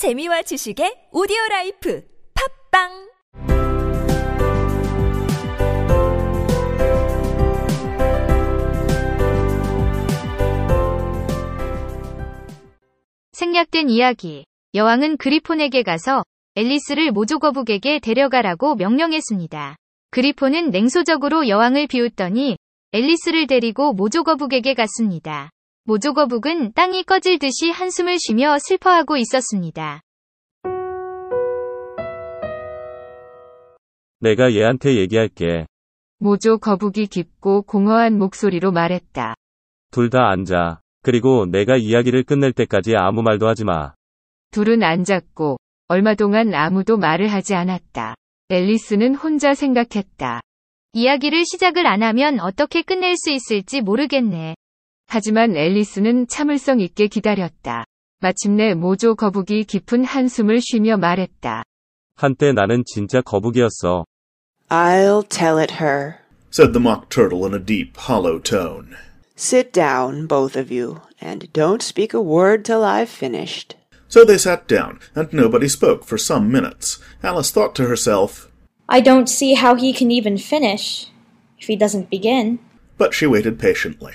재미와 지식의 오디오 라이프 팝빵 생략된 이야기. 여왕은 그리폰에게 가서 앨리스를 모조거북에게 데려가라고 명령했습니다. 그리폰은 냉소적으로 여왕을 비웃더니 앨리스를 데리고 모조거북에게 갔습니다. 모조거북은 땅이 꺼질 듯이 한숨을 쉬며 슬퍼하고 있었습니다. 내가 얘한테 얘기할게. 모조 거북이 깊고 공허한 목소리로 말했다. 둘 다 앉아. 그리고 내가 이야기를 끝낼 때까지 아무 말도 하지 마. 둘은 앉았고 얼마 동안 아무도 말을 하지 않았다. 앨리스는 혼자 생각했다. 이야기를 시작을 안 하면 어떻게 끝낼 수 있을지 모르겠네. 하지만 앨리스는 참을성 있게 기다렸다. 마침내 모조 거북이 깊은 한숨을 쉬며 말했다. 한때 나는 진짜 거북이었어. I'll tell it her. said the Mock Turtle in a deep, hollow tone. Sit down, both of you, and don't speak a word till I've finished. So they sat down, and nobody spoke for some minutes. Alice thought to herself, I don't see how he can even finish if he doesn't begin. but she waited patiently.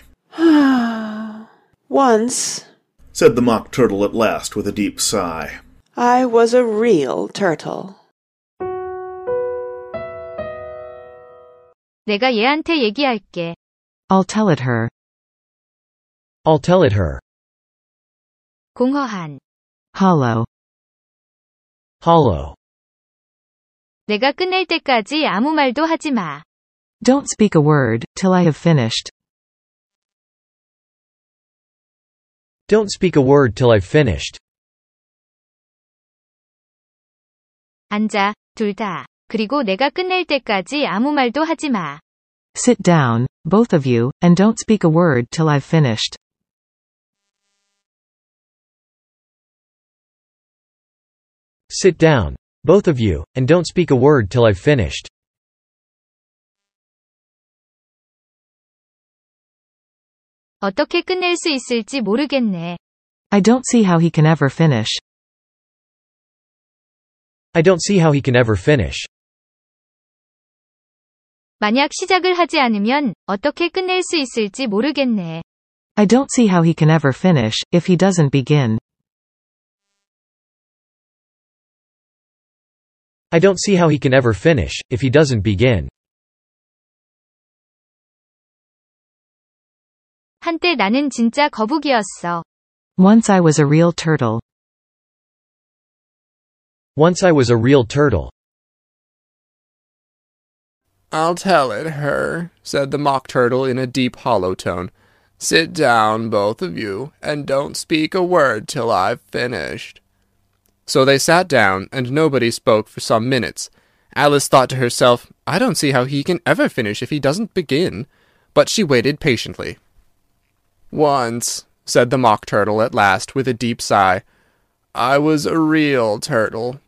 Once Said the Mock Turtle at last with a deep sigh. I was a real turtle. 내가 얘한테 얘기할게. I'll tell it her. I'll tell it her. 공허한. Hollow. Hollow. 내가 끝낼 때까지 아무 말도 하지 마. Don't speak a word, till I have finished. Don't speak a word till I've finished. 앉아, 둘 다. 그리고 내가 끝낼 때까지 아무 말도 하지 마. Sit down, both of you, and don't speak a word till I've finished. Sit down, both of you, and don't speak a word till I've finished. 어떻게 끝낼 수 있을지 모르겠네. I don't see how he can ever finish. I don't see how he can ever finish. 만약 시작을 하지 않으면 어떻게 끝낼 수 있을지 모르겠네. I don't see how he can ever finish, if he doesn't begin. I don't see how he can ever finish, if he doesn't begin. 한때 나는 진짜 거북이었어. Once I was a real turtle. Once I was a real turtle. I'll tell it her, said the Mock Turtle in a deep, hollow tone. Sit down, both of you, and don't speak a word till I've finished. So they sat down, and nobody spoke for some minutes. Alice thought to herself, I don't see how he can ever finish if he doesn't begin. But she waited patiently. Once, said the Mock Turtle at last, with a deep sigh, I was a real turtle.